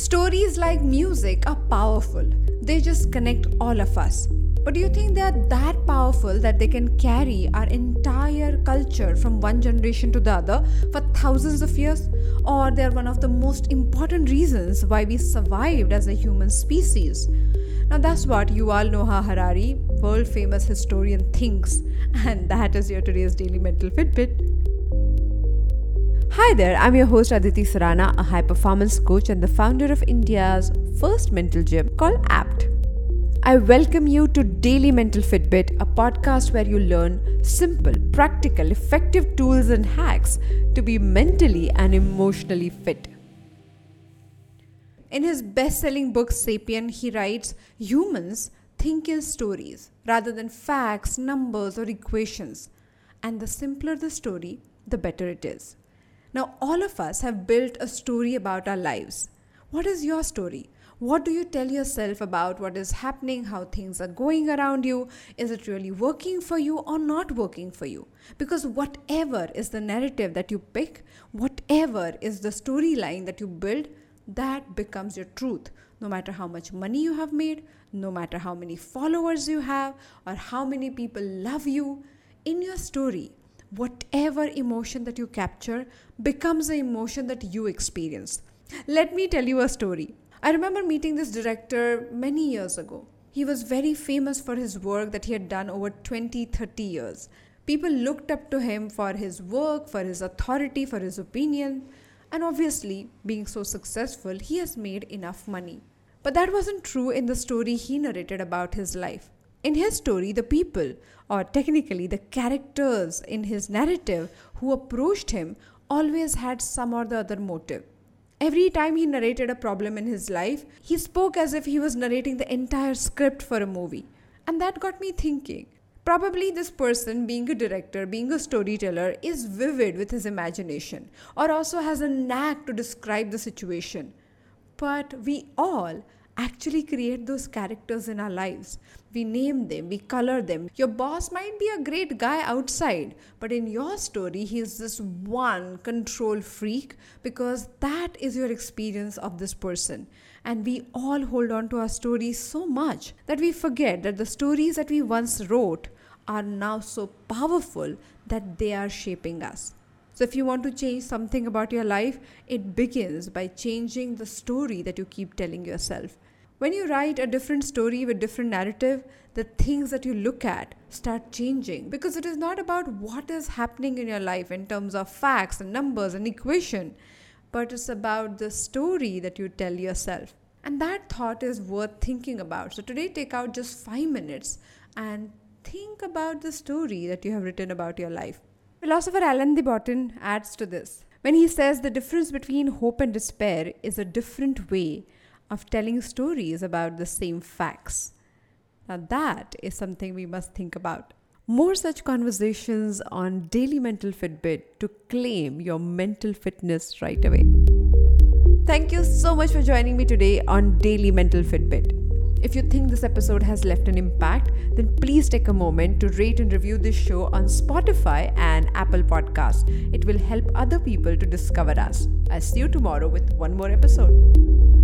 Stories like music are powerful, they just connect all of us. But do you think they are that powerful that they can carry our entire culture from one generation to the other for thousands of years? Or they are one of the most important reasons why we survived as a human species? Now, that's what Yuval Noah Harari, world famous historian, thinks. And that is your today's Daily Mental Fitbit. Hi there, I'm your host Aditi Sarana, a high performance coach and the founder of India's first mental gym called APT. I welcome you to Daily Mental Fitbit, a podcast where you learn simple, practical, effective tools and hacks to be mentally and emotionally fit. In his best selling book Sapien, he writes Humans think in stories rather than facts, numbers, or equations. And the simpler the story, the better it is. Now, all of us have built a story about our lives. What is your story? What do you tell yourself about what is happening, how things are going around you? Is it really working for you or not working for you? Because whatever is the narrative that you pick, whatever is the storyline that you build, that becomes your truth. No matter how much money you have made, no matter how many followers you have, or how many people love you, in your story, whatever emotion that you capture becomes the emotion that you experience. Let me tell you a story. I remember meeting this director many years ago. He was very famous for his work that he had done over 20 30 years. People looked up to him for his work, for his authority, for his opinion, and obviously, being so successful, he has made enough money. But that wasn't true in the story he narrated about his life. In his story, the people, or technically the characters in his narrative who approached him, always had some or the other motive. Every time he narrated a problem in his life, he spoke as if he was narrating the entire script for a movie. And that got me thinking. Probably this person, being a director, being a storyteller, is vivid with his imagination or also has a knack to describe the situation. But we all actually create those characters in our lives. We name them, we color them. Your boss might be a great guy outside, but in your story, he is this one control freak because that is your experience of this person. And we all hold on to our stories so much that we forget that the stories that we once wrote are now so powerful that they are shaping us. So, if you want to change something about your life, it begins by changing the story that you keep telling yourself. When you write a different story with different narrative, the things that you look at start changing because it is not about what is happening in your life in terms of facts and numbers and equation, but it's about the story that you tell yourself. And that thought is worth thinking about. So today take out just 5 minutes and think about the story that you have written about your life. Philosopher Alain de Botton adds to this when he says the difference between hope and despair is a different way of telling stories about the same facts. Now, that is something we must think about. More such conversations on Daily Mental Fitbit to claim your mental fitness right away. Thank you so much for joining me today on Daily Mental Fitbit. If you think this episode has left an impact, then please take a moment to rate and review this show on Spotify and Apple Podcasts. It will help other people to discover us. I'll see you tomorrow with one more episode.